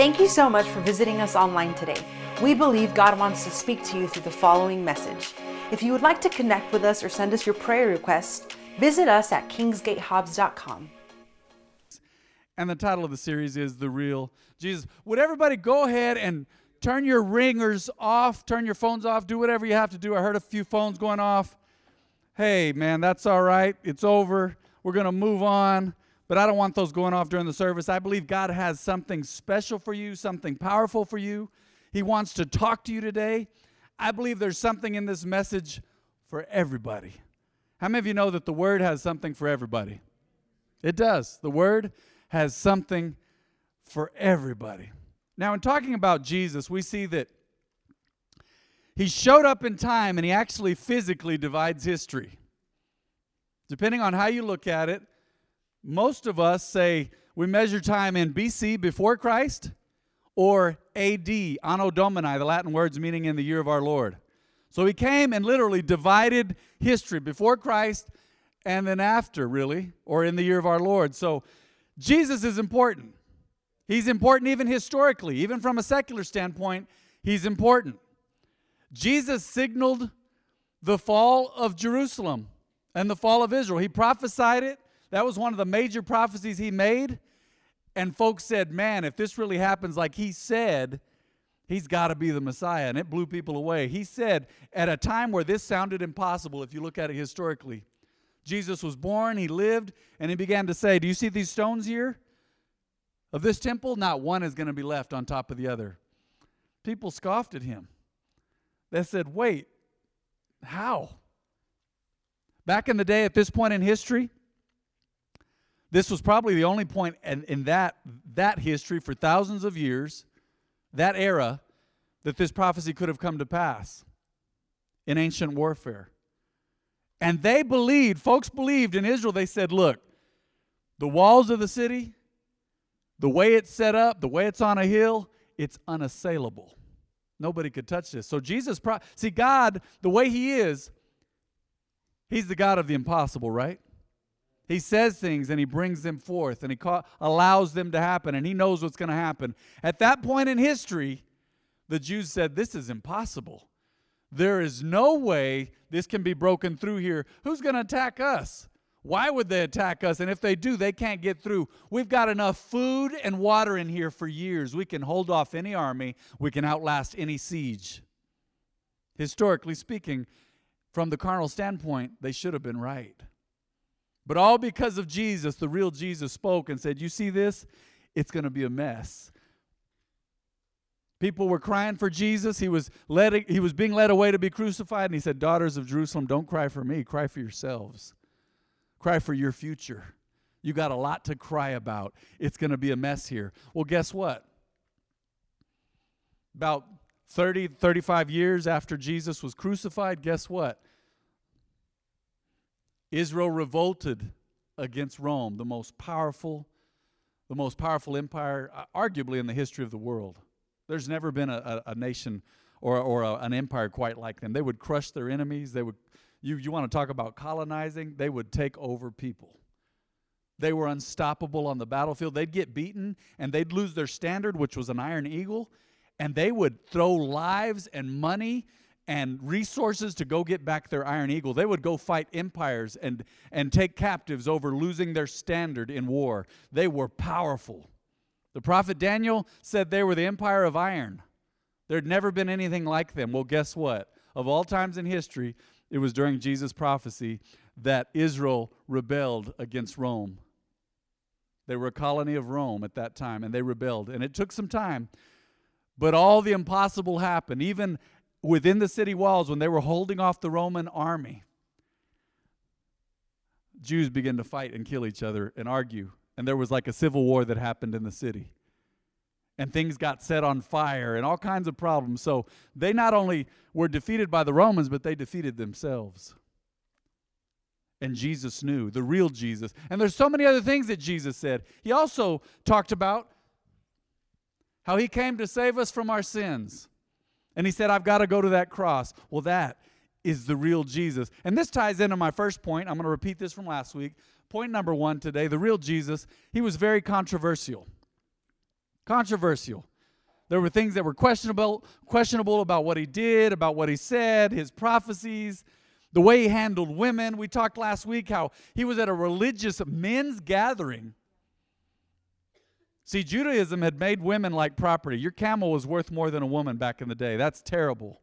Thank you so much for visiting us online today. We believe God wants to speak to you through the following message. If you would like to connect with us or send us your prayer requests, visit us at kingsgatehobbs.com. And the title of the series is The Real Jesus. Would everybody go ahead and turn your ringers off, turn your phones off, do whatever you have to do? I heard a few phones going off. Hey, man, that's all right. It's over. We're going to move on. But I don't want those going off during the service. I believe God has something special for you, something powerful for you. He wants to talk to you today. I believe there's something in this message for everybody. How many of you know that the Word has something for everybody? It does. The Word has something for everybody. Now, in talking about Jesus, we see that he showed up in time and he actually physically divides history. Depending on how you look at it, most of us say we measure time in BC before Christ or AD, Anno Domini, the Latin words meaning in the year of our Lord. So he came and literally divided history before Christ and then after, really, or in the year of our Lord. So Jesus is important. He's important even historically, even from a secular standpoint, he's important. Jesus signaled the fall of Jerusalem and the fall of Israel. He prophesied it. That was one of the major prophecies he made. And folks said, man, if this really happens like he said, he's got to be the Messiah. And it blew people away. He said, at a time where this sounded impossible, if you look at it historically, Jesus was born, he lived, and he began to say, Do you see these stones here? Of this temple, not one is going to be left on top of the other. People scoffed at him. They said, Wait, how? Back in the day, at this point in history, this was probably the only point in, in that, that history for thousands of years, that era, that this prophecy could have come to pass in ancient warfare. And they believed, folks believed in Israel, they said, look, the walls of the city, the way it's set up, the way it's on a hill, it's unassailable. Nobody could touch this. So Jesus, pro- see, God, the way He is, He's the God of the impossible, right? He says things and he brings them forth and he ca- allows them to happen and he knows what's going to happen. At that point in history, the Jews said, This is impossible. There is no way this can be broken through here. Who's going to attack us? Why would they attack us? And if they do, they can't get through. We've got enough food and water in here for years. We can hold off any army, we can outlast any siege. Historically speaking, from the carnal standpoint, they should have been right. But all because of Jesus, the real Jesus spoke and said, You see this? It's going to be a mess. People were crying for Jesus. He was, led, he was being led away to be crucified. And he said, Daughters of Jerusalem, don't cry for me. Cry for yourselves. Cry for your future. You got a lot to cry about. It's going to be a mess here. Well, guess what? About 30, 35 years after Jesus was crucified, guess what? Israel revolted against Rome, the most powerful, the most powerful empire, uh, arguably in the history of the world. There's never been a, a, a nation or, or a, an empire quite like them. They would crush their enemies. They would, you, you want to talk about colonizing? They would take over people. They were unstoppable on the battlefield. They'd get beaten and they'd lose their standard, which was an iron eagle, and they would throw lives and money and resources to go get back their iron eagle. They would go fight empires and, and take captives over losing their standard in war. They were powerful. The prophet Daniel said they were the empire of iron. There'd never been anything like them. Well, guess what? Of all times in history, it was during Jesus' prophecy that Israel rebelled against Rome. They were a colony of Rome at that time, and they rebelled. And it took some time, but all the impossible happened. Even within the city walls when they were holding off the Roman army, Jews began to fight and kill each other and argue. And there was like a civil war that happened in the city. And things got set on fire and all kinds of problems. So they not only were defeated by the Romans, but they defeated themselves. And Jesus knew, the real Jesus. And there's so many other things that Jesus said. He also talked about how he came to save us from our sins. And he said, I've got to go to that cross. Well, that is the real Jesus. And this ties into my first point. I'm going to repeat this from last week. Point number one today the real Jesus, he was very controversial. Controversial. There were things that were questionable, questionable about what he did, about what he said, his prophecies, the way he handled women. We talked last week how he was at a religious men's gathering. See, Judaism had made women like property. Your camel was worth more than a woman back in the day. That's terrible.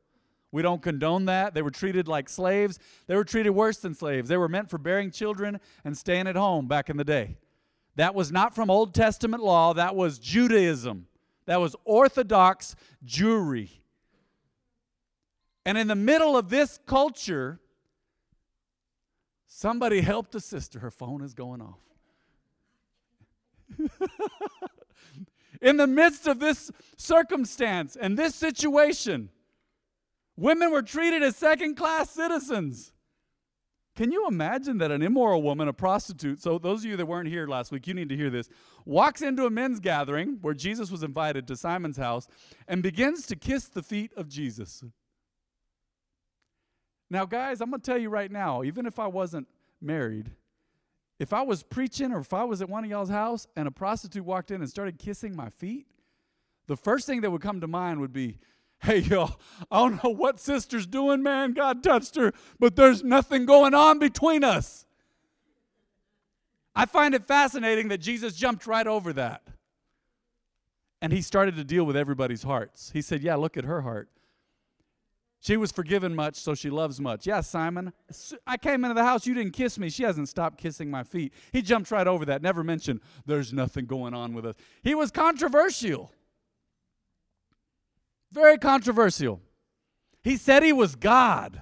We don't condone that. They were treated like slaves. They were treated worse than slaves. They were meant for bearing children and staying at home back in the day. That was not from Old Testament law, that was Judaism. That was Orthodox Jewry. And in the middle of this culture, somebody helped a sister. Her phone is going off. in the midst of this circumstance and this situation, women were treated as second class citizens. Can you imagine that an immoral woman, a prostitute, so those of you that weren't here last week, you need to hear this, walks into a men's gathering where Jesus was invited to Simon's house and begins to kiss the feet of Jesus? Now, guys, I'm going to tell you right now, even if I wasn't married, if I was preaching or if I was at one of y'all's house and a prostitute walked in and started kissing my feet, the first thing that would come to mind would be, Hey, y'all, I don't know what sister's doing, man. God touched her, but there's nothing going on between us. I find it fascinating that Jesus jumped right over that. And he started to deal with everybody's hearts. He said, Yeah, look at her heart. She was forgiven much, so she loves much. Yeah, Simon, I came into the house, you didn't kiss me. She hasn't stopped kissing my feet. He jumped right over that, never mentioned there's nothing going on with us. He was controversial. Very controversial. He said he was God.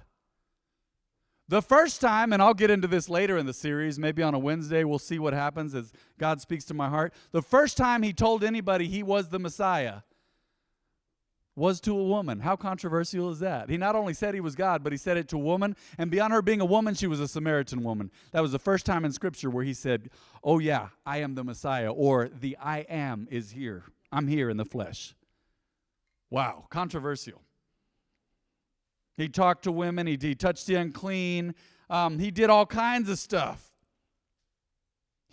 The first time, and I'll get into this later in the series, maybe on a Wednesday, we'll see what happens as God speaks to my heart. The first time he told anybody he was the Messiah was to a woman. How controversial is that? He not only said he was God, but he said it to a woman, and beyond her being a woman, she was a Samaritan woman. That was the first time in Scripture where he said, Oh, yeah, I am the Messiah, or the I am is here. I'm here in the flesh. Wow, controversial. He talked to women, he, he touched the unclean, um, he did all kinds of stuff.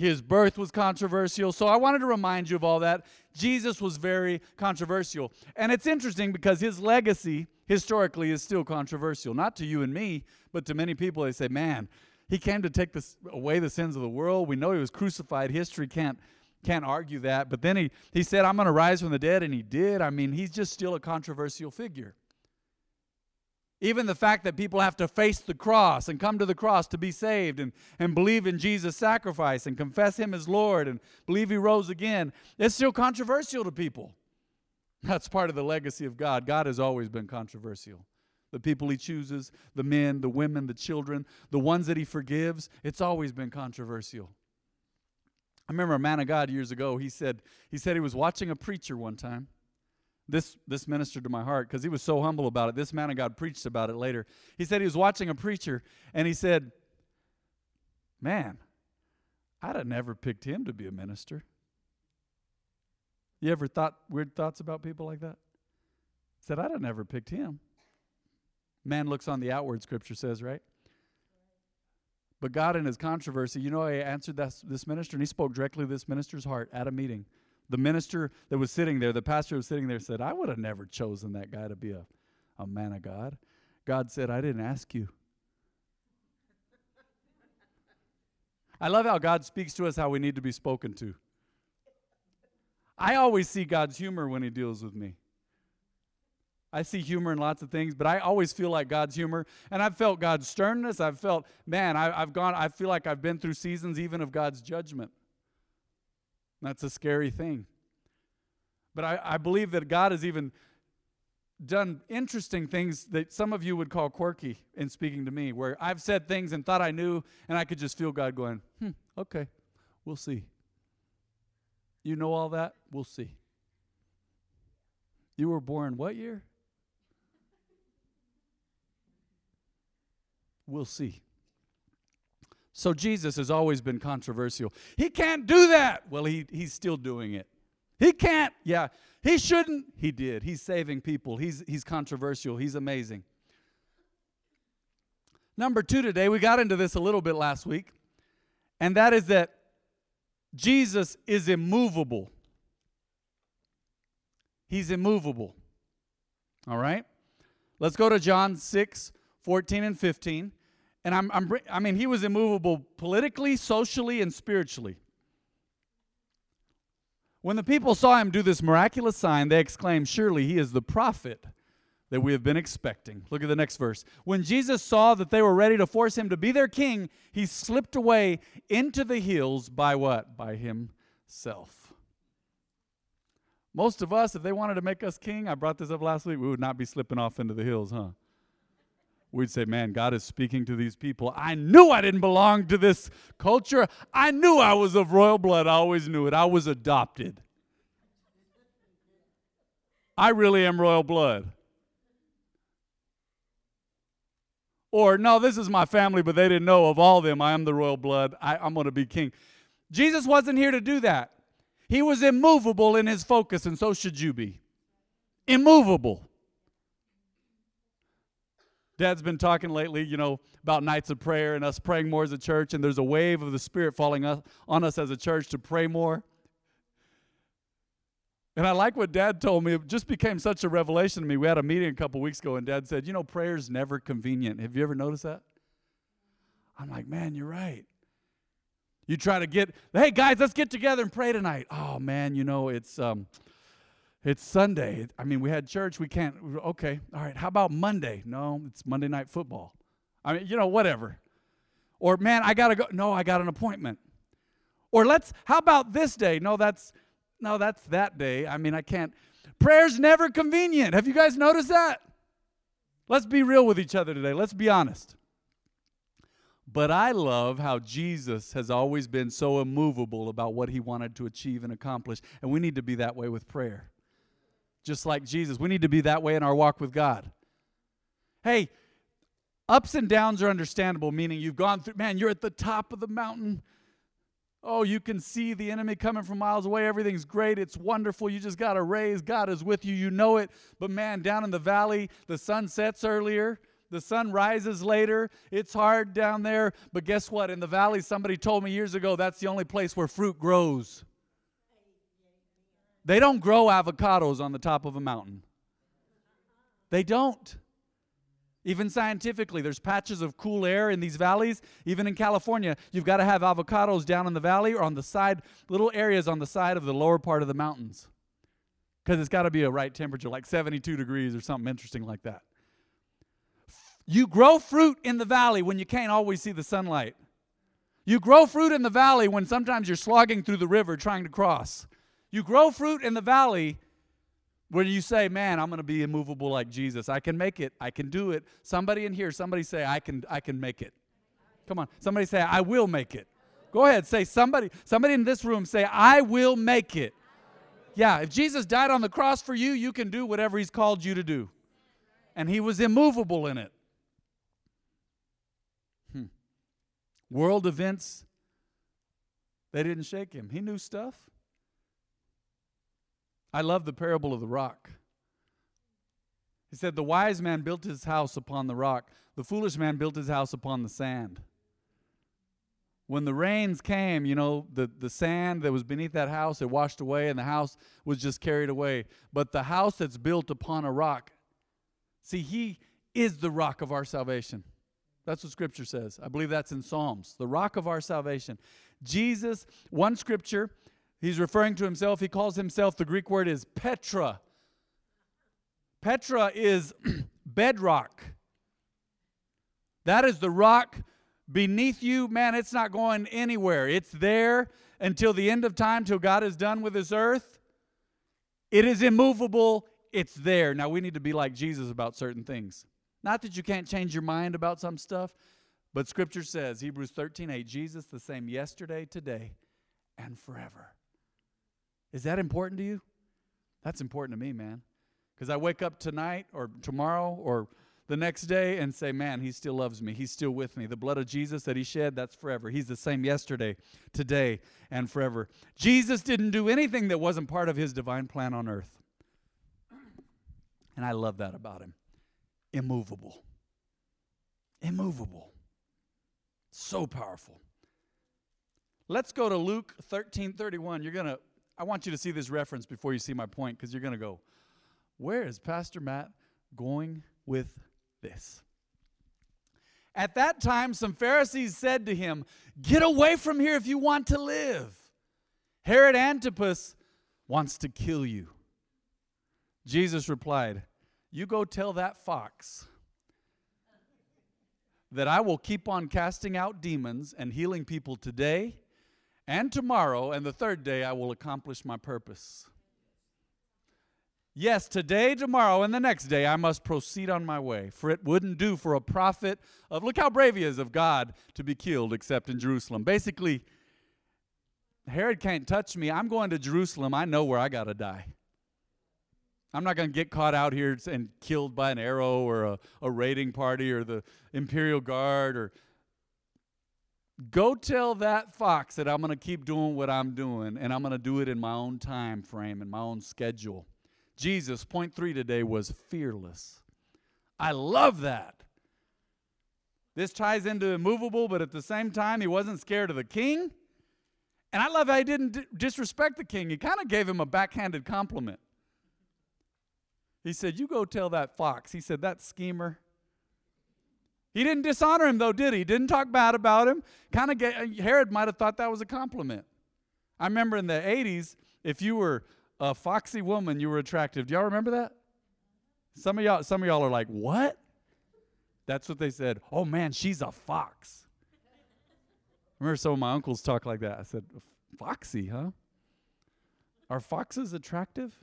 His birth was controversial. So I wanted to remind you of all that. Jesus was very controversial. And it's interesting because his legacy historically is still controversial. Not to you and me, but to many people. They say, man, he came to take this, away the sins of the world. We know he was crucified. History can't can't argue that. But then he, he said, I'm going to rise from the dead, and he did. I mean, he's just still a controversial figure. Even the fact that people have to face the cross and come to the cross to be saved and, and believe in Jesus' sacrifice and confess him as Lord and believe he rose again, it's still controversial to people. That's part of the legacy of God. God has always been controversial. The people he chooses, the men, the women, the children, the ones that he forgives, it's always been controversial. I remember a man of God years ago, he said, he said he was watching a preacher one time. This, this ministered to my heart because he was so humble about it. This man of God preached about it later. He said he was watching a preacher and he said, Man, I'd have never picked him to be a minister. You ever thought weird thoughts about people like that? Said, I'd have never picked him. Man looks on the outward, scripture says, right? But God, in his controversy, you know, he answered this, this minister and he spoke directly to this minister's heart at a meeting. The minister that was sitting there, the pastor was sitting there, said, I would have never chosen that guy to be a, a man of God. God said, I didn't ask you. I love how God speaks to us how we need to be spoken to. I always see God's humor when he deals with me. I see humor in lots of things, but I always feel like God's humor. And I've felt God's sternness. I've felt, man, I, have gone, I feel like I've been through seasons even of God's judgment. That's a scary thing. But I, I believe that God has even done interesting things that some of you would call quirky in speaking to me, where I've said things and thought I knew, and I could just feel God going, hmm, okay, we'll see. You know all that? We'll see. You were born what year? We'll see. So Jesus has always been controversial. He can't do that. Well, he, he's still doing it. He can't. Yeah, he shouldn't. He did. He's saving people. He's, he's controversial. He's amazing. Number two today, we got into this a little bit last week, and that is that Jesus is immovable. He's immovable. All right? Let's go to John 6, 14 and 15. And I'm, I'm I mean, he was immovable politically, socially, and spiritually. When the people saw him do this miraculous sign, they exclaimed, Surely he is the prophet that we have been expecting. Look at the next verse. When Jesus saw that they were ready to force him to be their king, he slipped away into the hills by what? By himself. Most of us, if they wanted to make us king, I brought this up last week, we would not be slipping off into the hills, huh? We'd say, man, God is speaking to these people. I knew I didn't belong to this culture. I knew I was of royal blood. I always knew it. I was adopted. I really am royal blood. Or, no, this is my family, but they didn't know of all them. I am the royal blood. I, I'm going to be king. Jesus wasn't here to do that. He was immovable in his focus, and so should you be. Immovable. Dad's been talking lately, you know, about nights of prayer and us praying more as a church, and there's a wave of the Spirit falling on us as a church to pray more. And I like what Dad told me. It just became such a revelation to me. We had a meeting a couple weeks ago, and Dad said, You know, prayer's never convenient. Have you ever noticed that? I'm like, Man, you're right. You try to get, hey guys, let's get together and pray tonight. Oh man, you know it's um, it's Sunday. I mean, we had church. We can't. Okay, all right. How about Monday? No, it's Monday night football. I mean, you know, whatever. Or man, I gotta go. No, I got an appointment. Or let's. How about this day? No, that's no, that's that day. I mean, I can't. Prayer's never convenient. Have you guys noticed that? Let's be real with each other today. Let's be honest. But I love how Jesus has always been so immovable about what he wanted to achieve and accomplish. And we need to be that way with prayer. Just like Jesus. We need to be that way in our walk with God. Hey, ups and downs are understandable, meaning you've gone through, man, you're at the top of the mountain. Oh, you can see the enemy coming from miles away. Everything's great. It's wonderful. You just got to raise. God is with you. You know it. But man, down in the valley, the sun sets earlier. The sun rises later. It's hard down there. But guess what? In the valley, somebody told me years ago that's the only place where fruit grows. They don't grow avocados on the top of a mountain. They don't. Even scientifically, there's patches of cool air in these valleys. Even in California, you've got to have avocados down in the valley or on the side, little areas on the side of the lower part of the mountains. Because it's got to be a right temperature, like 72 degrees or something interesting like that. You grow fruit in the valley when you can't always see the sunlight. You grow fruit in the valley when sometimes you're slogging through the river trying to cross. You grow fruit in the valley when you say, "Man, I'm going to be immovable like Jesus. I can make it. I can do it." Somebody in here, somebody say, "I can I can make it." Come on. Somebody say, "I will make it." Go ahead, say somebody somebody in this room say, "I will make it." Yeah, if Jesus died on the cross for you, you can do whatever he's called you to do. And he was immovable in it. Hmm. World events, they didn't shake him. He knew stuff. I love the parable of the rock. He said, The wise man built his house upon the rock, the foolish man built his house upon the sand. When the rains came, you know, the, the sand that was beneath that house, it washed away and the house was just carried away. But the house that's built upon a rock, see, he is the rock of our salvation. That's what scripture says. I believe that's in Psalms, the rock of our salvation. Jesus, one scripture, he's referring to himself, he calls himself, the Greek word is Petra. Petra is bedrock. That is the rock beneath you. Man, it's not going anywhere. It's there until the end of time, till God is done with this earth. It is immovable. It's there. Now, we need to be like Jesus about certain things. Not that you can't change your mind about some stuff, but scripture says, Hebrews 13 8, Jesus the same yesterday, today, and forever. Is that important to you? That's important to me, man. Because I wake up tonight or tomorrow or the next day and say, man, he still loves me. He's still with me. The blood of Jesus that he shed, that's forever. He's the same yesterday, today, and forever. Jesus didn't do anything that wasn't part of his divine plan on earth. And I love that about him immovable. Immovable. So powerful. Let's go to Luke 13 31. You're going to, I want you to see this reference before you see my point because you're going to go, Where is Pastor Matt going with this? At that time, some Pharisees said to him, Get away from here if you want to live. Herod Antipas wants to kill you. Jesus replied, You go tell that fox that I will keep on casting out demons and healing people today and tomorrow, and the third day I will accomplish my purpose. Yes, today, tomorrow, and the next day I must proceed on my way, for it wouldn't do for a prophet of, look how brave he is, of God to be killed except in Jerusalem. Basically, Herod can't touch me. I'm going to Jerusalem. I know where I got to die. I'm not going to get caught out here and killed by an arrow or a, a raiding party or the Imperial Guard or go tell that fox that I'm going to keep doing what I'm doing and I'm going to do it in my own time frame and my own schedule. Jesus, point three today was fearless. I love that. This ties into immovable, but at the same time, he wasn't scared of the king. And I love how he didn't disrespect the king. He kind of gave him a backhanded compliment. He said, You go tell that fox. He said, That schemer. He didn't dishonor him, though, did he? Didn't talk bad about him. Kind of get, uh, Herod might have thought that was a compliment. I remember in the 80s, if you were a foxy woman, you were attractive. Do y'all remember that? Some of y'all, some of y'all are like, what? That's what they said. Oh man, she's a fox. I remember some of my uncles talk like that. I said, Foxy, huh? Are foxes attractive?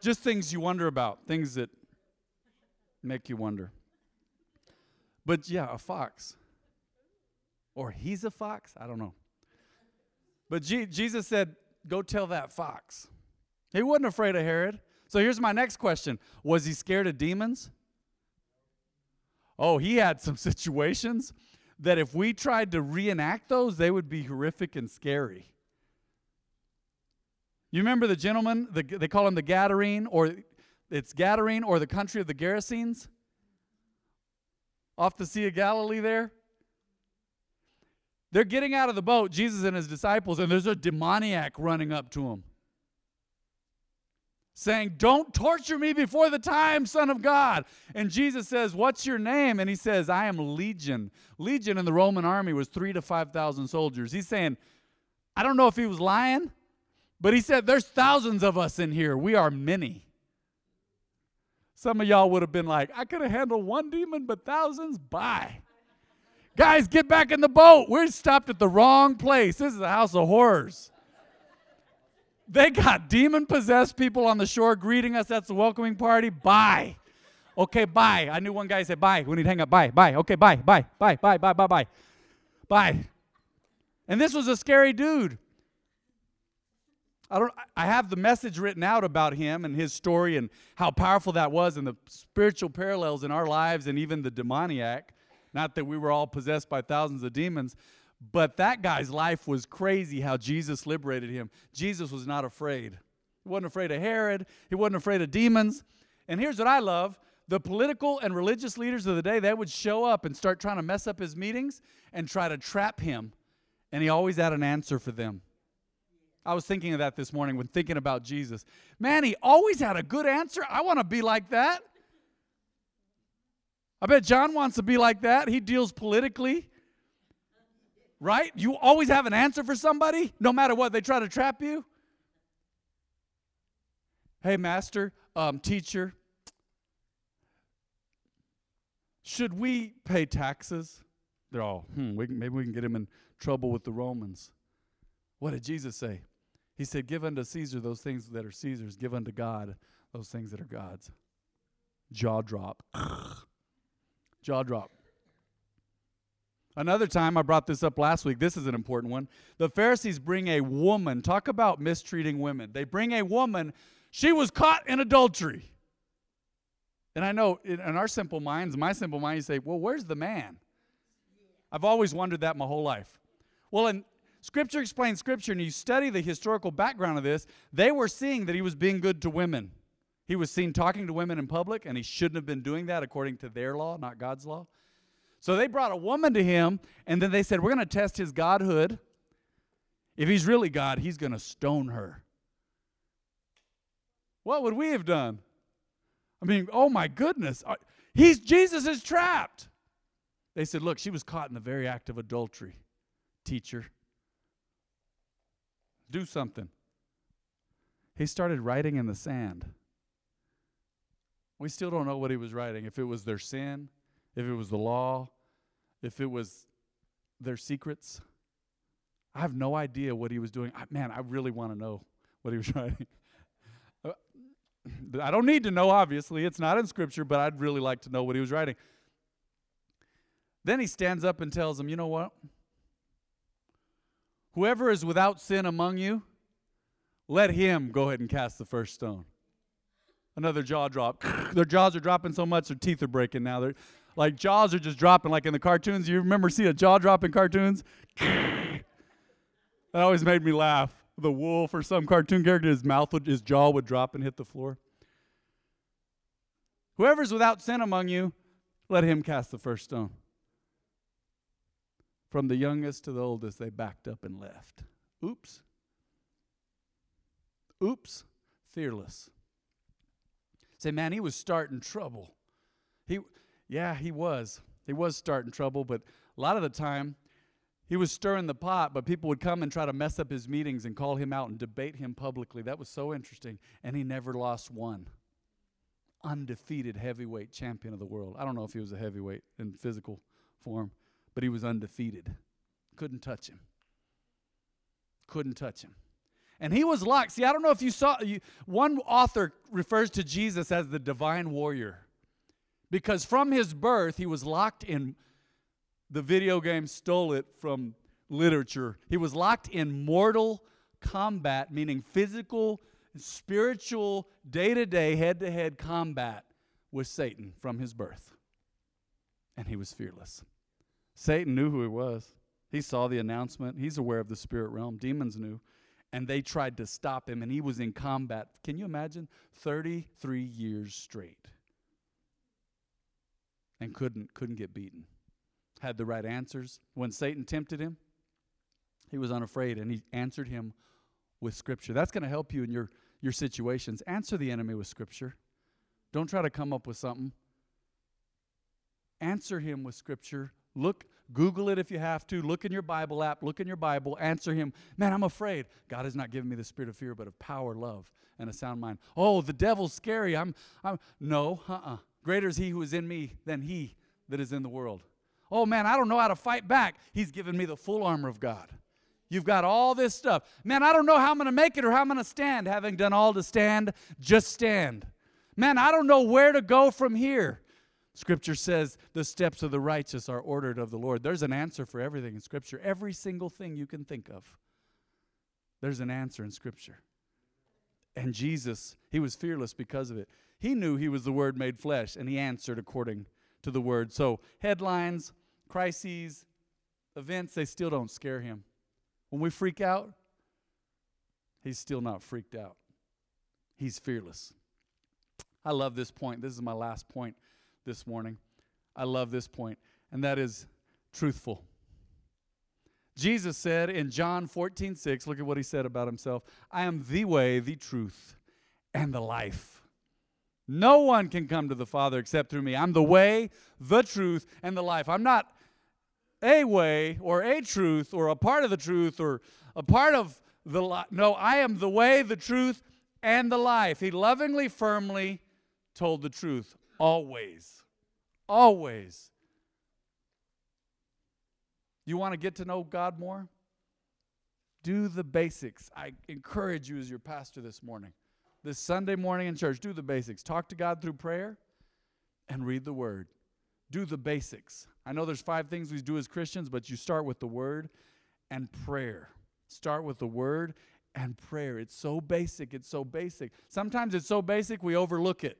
Just things you wonder about, things that make you wonder. But yeah, a fox. Or he's a fox? I don't know. But G- Jesus said, Go tell that fox. He wasn't afraid of Herod. So here's my next question Was he scared of demons? Oh, he had some situations that if we tried to reenact those, they would be horrific and scary. You remember the gentleman, the, they call him the Gadarene, or it's Gadarene or the country of the Gerasenes? Off the Sea of Galilee there? They're getting out of the boat, Jesus and his disciples, and there's a demoniac running up to him, saying, Don't torture me before the time, Son of God. And Jesus says, What's your name? And he says, I am Legion. Legion in the Roman army was three to 5,000 soldiers. He's saying, I don't know if he was lying but he said, There's thousands of us in here. We are many. Some of y'all would have been like, I could have handled one demon, but thousands? Bye. Guys, get back in the boat. We're stopped at the wrong place. This is a house of horrors. They got demon possessed people on the shore greeting us. That's the welcoming party. Bye. Okay, bye. I knew one guy said bye. We need to hang up. Bye, bye. Okay, bye, bye, bye, bye, bye, bye, bye. Bye. And this was a scary dude. I don't I have the message written out about him and his story and how powerful that was and the spiritual parallels in our lives and even the demoniac. Not that we were all possessed by thousands of demons, but that guy's life was crazy how Jesus liberated him. Jesus was not afraid. He wasn't afraid of Herod, he wasn't afraid of demons. And here's what I love the political and religious leaders of the day, they would show up and start trying to mess up his meetings and try to trap him. And he always had an answer for them. I was thinking of that this morning when thinking about Jesus. Man, he always had a good answer. I want to be like that. I bet John wants to be like that. He deals politically. Right? You always have an answer for somebody, no matter what. They try to trap you. Hey, master, um, teacher, should we pay taxes? They're all, hmm, we maybe we can get him in trouble with the Romans. What did Jesus say? He said, Give unto Caesar those things that are Caesar's, give unto God those things that are God's. Jaw drop. Jaw drop. Another time, I brought this up last week. This is an important one. The Pharisees bring a woman. Talk about mistreating women. They bring a woman. She was caught in adultery. And I know in, our simple minds, my simple mind, you say, well, where's the man? I've always wondered that my whole life. Well, in Scripture explains Scripture, and you study the historical background of this, they were seeing that he was being good to women. He was seen talking to women in public, and he shouldn't have been doing that according to their law, not God's law. So they brought a woman to him, and then they said, We're going to test his godhood. If he's really God, he's going to stone her. What would we have done? I mean, oh my goodness. Uh, he's Jesus is trapped. They said, Look, she was caught in the very act of adultery. Teacher, do something. He started writing in the sand. We still don't know what he was writing. If it was their sin, if it was the law, if it was their secrets. I have no idea what he was doing. I, man, I really want to know what he was writing. Uh, I don't need to know, obviously. It's not in Scripture, but I'd really like to know what he was writing. Then he stands up and tells them, You know what? Whoever is without sin among you, let him go ahead and cast the first stone. Another jaw drop. their jaws are dropping so much, their teeth are breaking now. They're like jaws are just dropping, like in the cartoons. You remember seeing a jaw drop in cartoons? that always made me laugh. The wolf or some cartoon character, his mouth would, his jaw would drop and hit the floor. Whoever's without sin among you, let him cast the first stone. From the youngest to the oldest, they backed up and left. Oops. Oops. Fearless. Say, man, he was starting trouble. He, yeah, he was. He was starting trouble, but a lot of the time, he was stirring the pot, but people would come and try to mess up his meetings and call him out and debate him publicly. That was so interesting. And he never lost one. Undefeated heavyweight champion of the world. I don't know if he was a heavyweight in physical form, but he was undefeated. Couldn't touch him. Couldn't touch him. And he was locked. See, I don't know if you saw, you, one author refers to Jesus as the divine warrior because from his birth, he was locked in, the video game stole it from literature. He was locked in mortal combat, meaning physical, spiritual, day to day, head to head combat with Satan from his birth. And he was fearless. Satan knew who he was. He saw the announcement. He's aware of the spirit realm. Demons knew. And they tried to stop him, and he was in combat. Can you imagine? 33 years straight. And couldn't, couldn't get beaten. Had the right answers. When Satan tempted him, he was unafraid, and he answered him with Scripture. That's going to help you in your, your situations. Answer the enemy with Scripture. Don't try to come up with something. Answer him with Scripture Look, Google it if you have to. Look in your Bible app. Look in your Bible. Answer him. Man, I'm afraid. God has not given me the spirit of fear, but of power, love, and a sound mind. Oh, the devil's scary. I'm, I'm, no, uh-uh. Greater is he who is in me than he that is in the world. Oh man, I don't know how to fight back. He's given me the full armor of God. You've got all this stuff. Man, I don't know how I'm going to make it or how I'm going to stand. Having done all to stand, just stand. Man, I don't know where to go from here. Scripture says the steps of the righteous are ordered of the Lord. There's an answer for everything in Scripture. Every single thing you can think of, there's an answer in Scripture. And Jesus, he was fearless because of it. He knew he was the Word made flesh, and he answered according to the Word. So, headlines, crises, events, they still don't scare him. When we freak out, he's still not freaked out. He's fearless. I love this point. This is my last point this morning. I love this point, and that is truthful. Jesus said in John 14, 6, look at what he said about himself I am the way, the truth, and the life. No one can come to the Father except through me. I'm the way, the truth, and the life. I'm not a way or a truth or a part of the truth or a part of the life. No, I am the way, the truth, and the life. He lovingly, firmly told the truth always. Always. You want to get to know God more? Do the basics. I encourage you as your pastor this morning. This Sunday morning in church, do the basics. Talk to God through prayer and read the Word. Do the basics. I know there's five things we do as Christians, but you start with the Word and prayer. Start with the Word and prayer. It's so basic. It's so basic. Sometimes it's so basic we overlook it.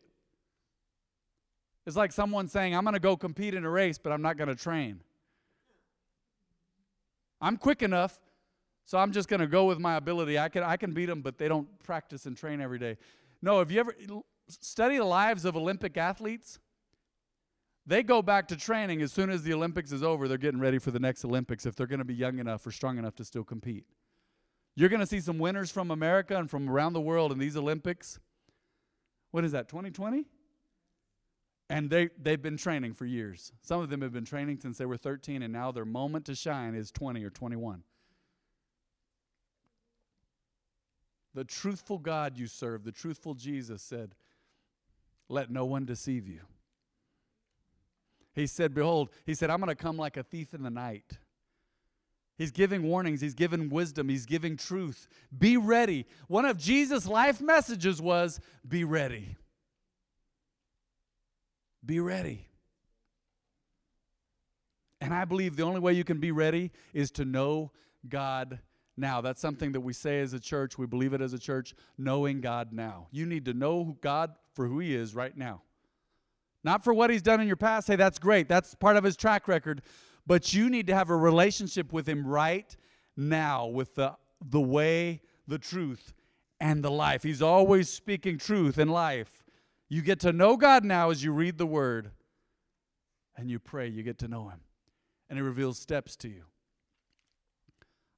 It's like someone saying, I'm going to go compete in a race, but I'm not going to train. I'm quick enough, so I'm just going to go with my ability. I can, I can beat them, but they don't practice and train every day. No, have you ever study the lives of Olympic athletes? They go back to training as soon as the Olympics is over. They're getting ready for the next Olympics if they're going to be young enough or strong enough to still compete. You're going to see some winners from America and from around the world in these Olympics what is that, 2020? And they, they've been training for years. Some of them have been training since they were 13, and now their moment to shine is 20 or 21. The truthful God you serve, the truthful Jesus said, Let no one deceive you. He said, Behold, he said, I'm going to come like a thief in the night. He's giving warnings, he's giving wisdom, he's giving truth. Be ready. One of Jesus' life messages was be ready. Be ready. And I believe the only way you can be ready is to know God now. That's something that we say as a church. We believe it as a church, knowing God now. You need to know God for who He is right now. Not for what He's done in your past. Hey, that's great. That's part of His track record. But you need to have a relationship with Him right now with the, the way, the truth, and the life. He's always speaking truth and life. You get to know God now as you read the Word and you pray, you get to know Him. And He reveals steps to you.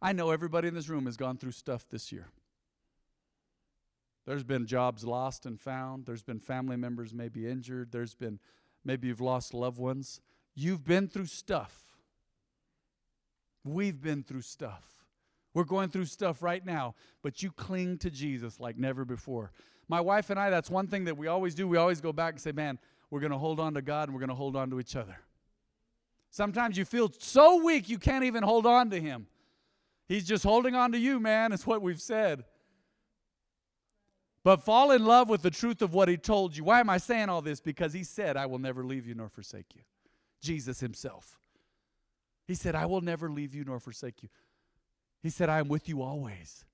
I know everybody in this room has gone through stuff this year. There's been jobs lost and found. There's been family members maybe injured. There's been maybe you've lost loved ones. You've been through stuff. We've been through stuff. We're going through stuff right now, but you cling to Jesus like never before. My wife and I, that's one thing that we always do. We always go back and say, man, we're going to hold on to God and we're going to hold on to each other. Sometimes you feel so weak you can't even hold on to Him. He's just holding on to you, man, is what we've said. But fall in love with the truth of what He told you. Why am I saying all this? Because He said, I will never leave you nor forsake you. Jesus Himself. He said, I will never leave you nor forsake you. He said, I am with you always.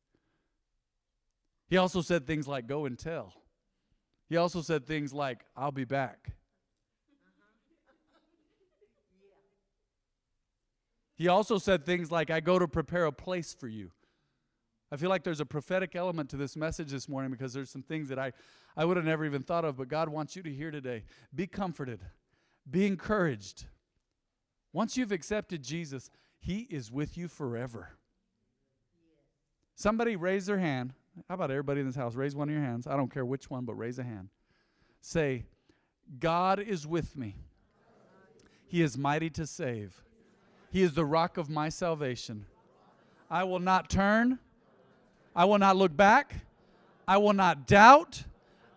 He also said things like, Go and tell. He also said things like, I'll be back. He also said things like, I go to prepare a place for you. I feel like there's a prophetic element to this message this morning because there's some things that I, I would have never even thought of, but God wants you to hear today. Be comforted, be encouraged. Once you've accepted Jesus, He is with you forever. Somebody raise their hand. How about everybody in this house? Raise one of your hands. I don't care which one, but raise a hand. Say, God is with me. He is mighty to save. He is the rock of my salvation. I will not turn. I will not look back. I will not doubt.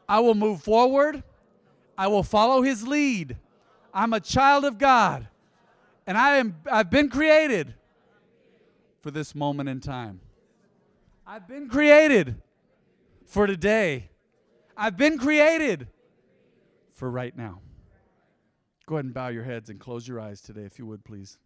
I will move forward. I will follow his lead. I'm a child of God. And I am I've been created for this moment in time. I've been created for today. I've been created for right now. Go ahead and bow your heads and close your eyes today, if you would, please.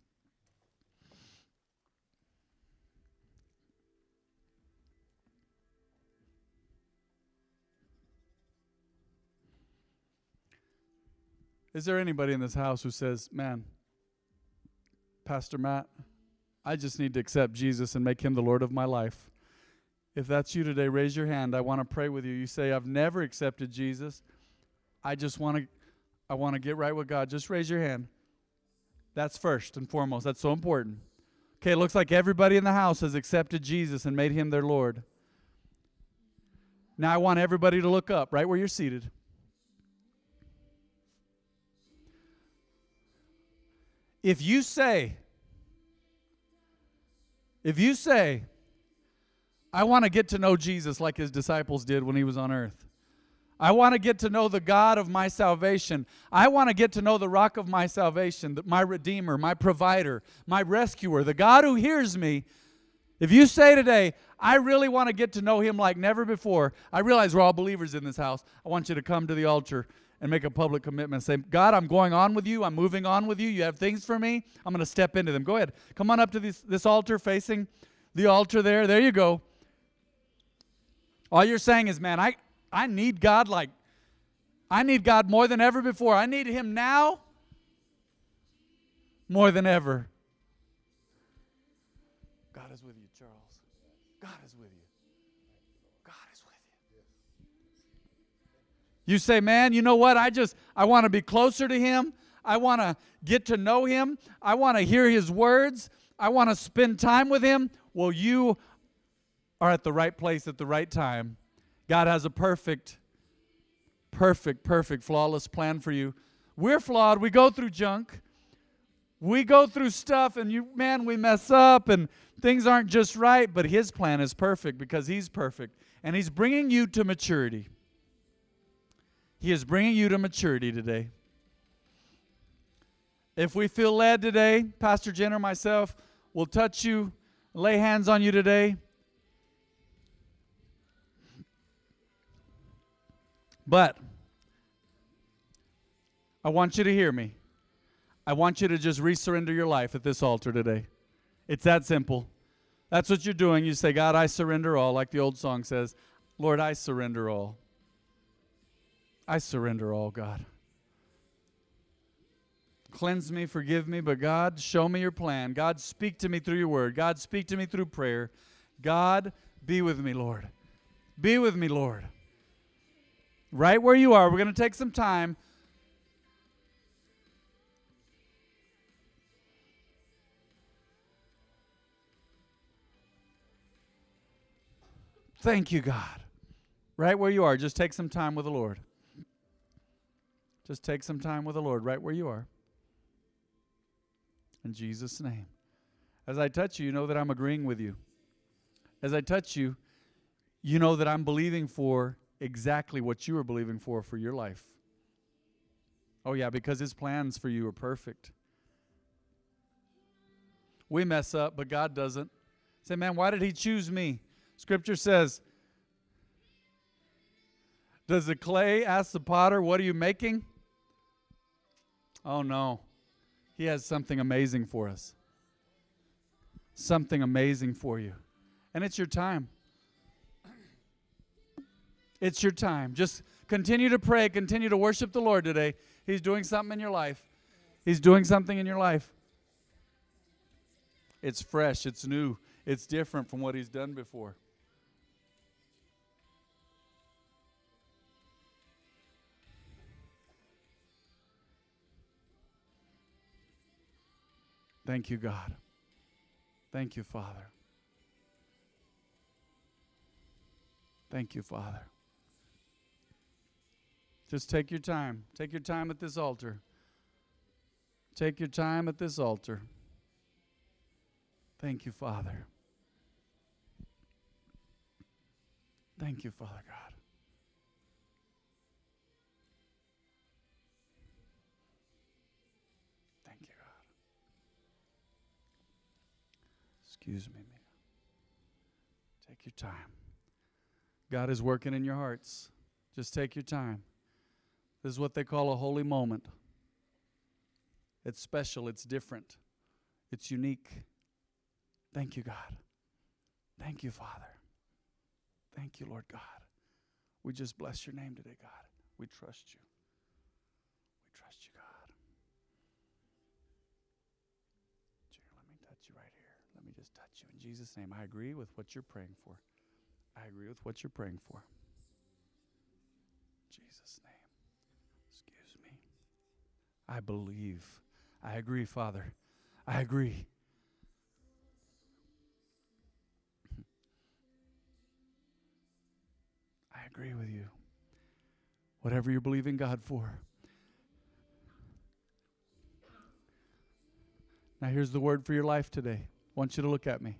Is there anybody in this house who says, Man, Pastor Matt, I just need to accept Jesus and make him the Lord of my life. If that's you today, raise your hand. I want to pray with you. You say, I've never accepted Jesus. I just want to I want to get right with God. Just raise your hand. That's first and foremost. That's so important. Okay, it looks like everybody in the house has accepted Jesus and made him their Lord. Now I want everybody to look up right where you're seated. If you say, if you say, I want to get to know Jesus like his disciples did when he was on earth. I want to get to know the God of my salvation. I want to get to know the rock of my salvation, my redeemer, my provider, my rescuer, the God who hears me. If you say today, I really want to get to know him like never before, I realize we're all believers in this house. I want you to come to the altar and make a public commitment. Say, God, I'm going on with you. I'm moving on with you. You have things for me. I'm going to step into them. Go ahead. Come on up to this, this altar facing the altar there. There you go. All you're saying is, man, I, I need God like, I need God more than ever before. I need Him now more than ever. God is with you, Charles. God is with you. God is with you. You say, man, you know what? I just, I want to be closer to him. I want to get to know him. I want to hear his words. I want to spend time with him. Well, you are at the right place at the right time. God has a perfect perfect, perfect, flawless plan for you. We're flawed. We go through junk. We go through stuff, and you, man, we mess up, and things aren't just right. But His plan is perfect because He's perfect, and He's bringing you to maturity. He is bringing you to maturity today. If we feel led today, Pastor Jen or myself will touch you, lay hands on you today. But I want you to hear me. I want you to just resurrender your life at this altar today. It's that simple. That's what you're doing. You say, God, I surrender all, like the old song says. Lord, I surrender all. I surrender all, God. Cleanse me, forgive me, but God, show me your plan. God, speak to me through your word. God, speak to me through prayer. God, be with me, Lord. Be with me, Lord. Right where you are, we're going to take some time. Thank you, God. Right where you are, just take some time with the Lord. Just take some time with the Lord right where you are. In Jesus' name. As I touch you, you know that I'm agreeing with you. As I touch you, you know that I'm believing for exactly what you are believing for for your life. Oh, yeah, because His plans for you are perfect. We mess up, but God doesn't. Say, man, why did He choose me? Scripture says, Does the clay ask the potter, What are you making? Oh, no. He has something amazing for us. Something amazing for you. And it's your time. It's your time. Just continue to pray, continue to worship the Lord today. He's doing something in your life. He's doing something in your life. It's fresh, it's new, it's different from what He's done before. Thank you, God. Thank you, Father. Thank you, Father. Just take your time. Take your time at this altar. Take your time at this altar. Thank you, Father. Thank you, Father God. Thank you, God. Excuse me, Mia. Take your time. God is working in your hearts. Just take your time. This is what they call a holy moment. It's special, it's different, it's unique. Thank you, God. Thank you, Father. Thank you, Lord God. We just bless your name today, God. We trust you. We trust you, God. Let me touch you right here. Let me just touch you. In Jesus' name, I agree with what you're praying for. I agree with what you're praying for. Jesus' name. I believe. I agree, Father. I agree. I agree with you. Whatever you're believing God for. Now, here's the word for your life today. I want you to look at me.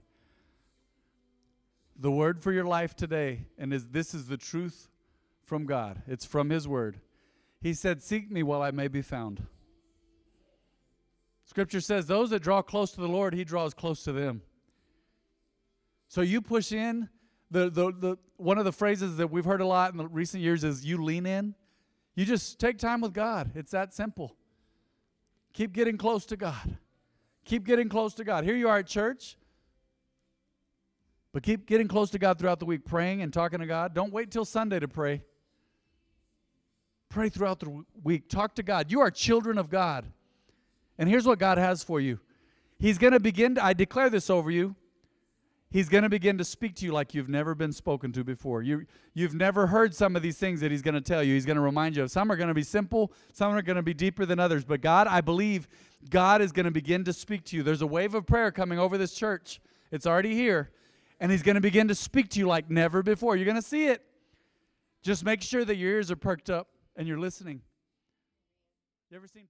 The word for your life today, and is, this is the truth from God, it's from His word. He said, Seek me while I may be found. Scripture says, Those that draw close to the Lord, He draws close to them. So you push in. The, the, the, one of the phrases that we've heard a lot in the recent years is you lean in. You just take time with God. It's that simple. Keep getting close to God. Keep getting close to God. Here you are at church. But keep getting close to God throughout the week, praying and talking to God. Don't wait till Sunday to pray. Pray throughout the week. Talk to God. You are children of God. And here's what God has for you He's going to begin, to, I declare this over you. He's going to begin to speak to you like you've never been spoken to before. You, you've never heard some of these things that He's going to tell you. He's going to remind you of. Some are going to be simple, some are going to be deeper than others. But God, I believe God is going to begin to speak to you. There's a wave of prayer coming over this church, it's already here. And He's going to begin to speak to you like never before. You're going to see it. Just make sure that your ears are perked up. And you're listening. You ever seen?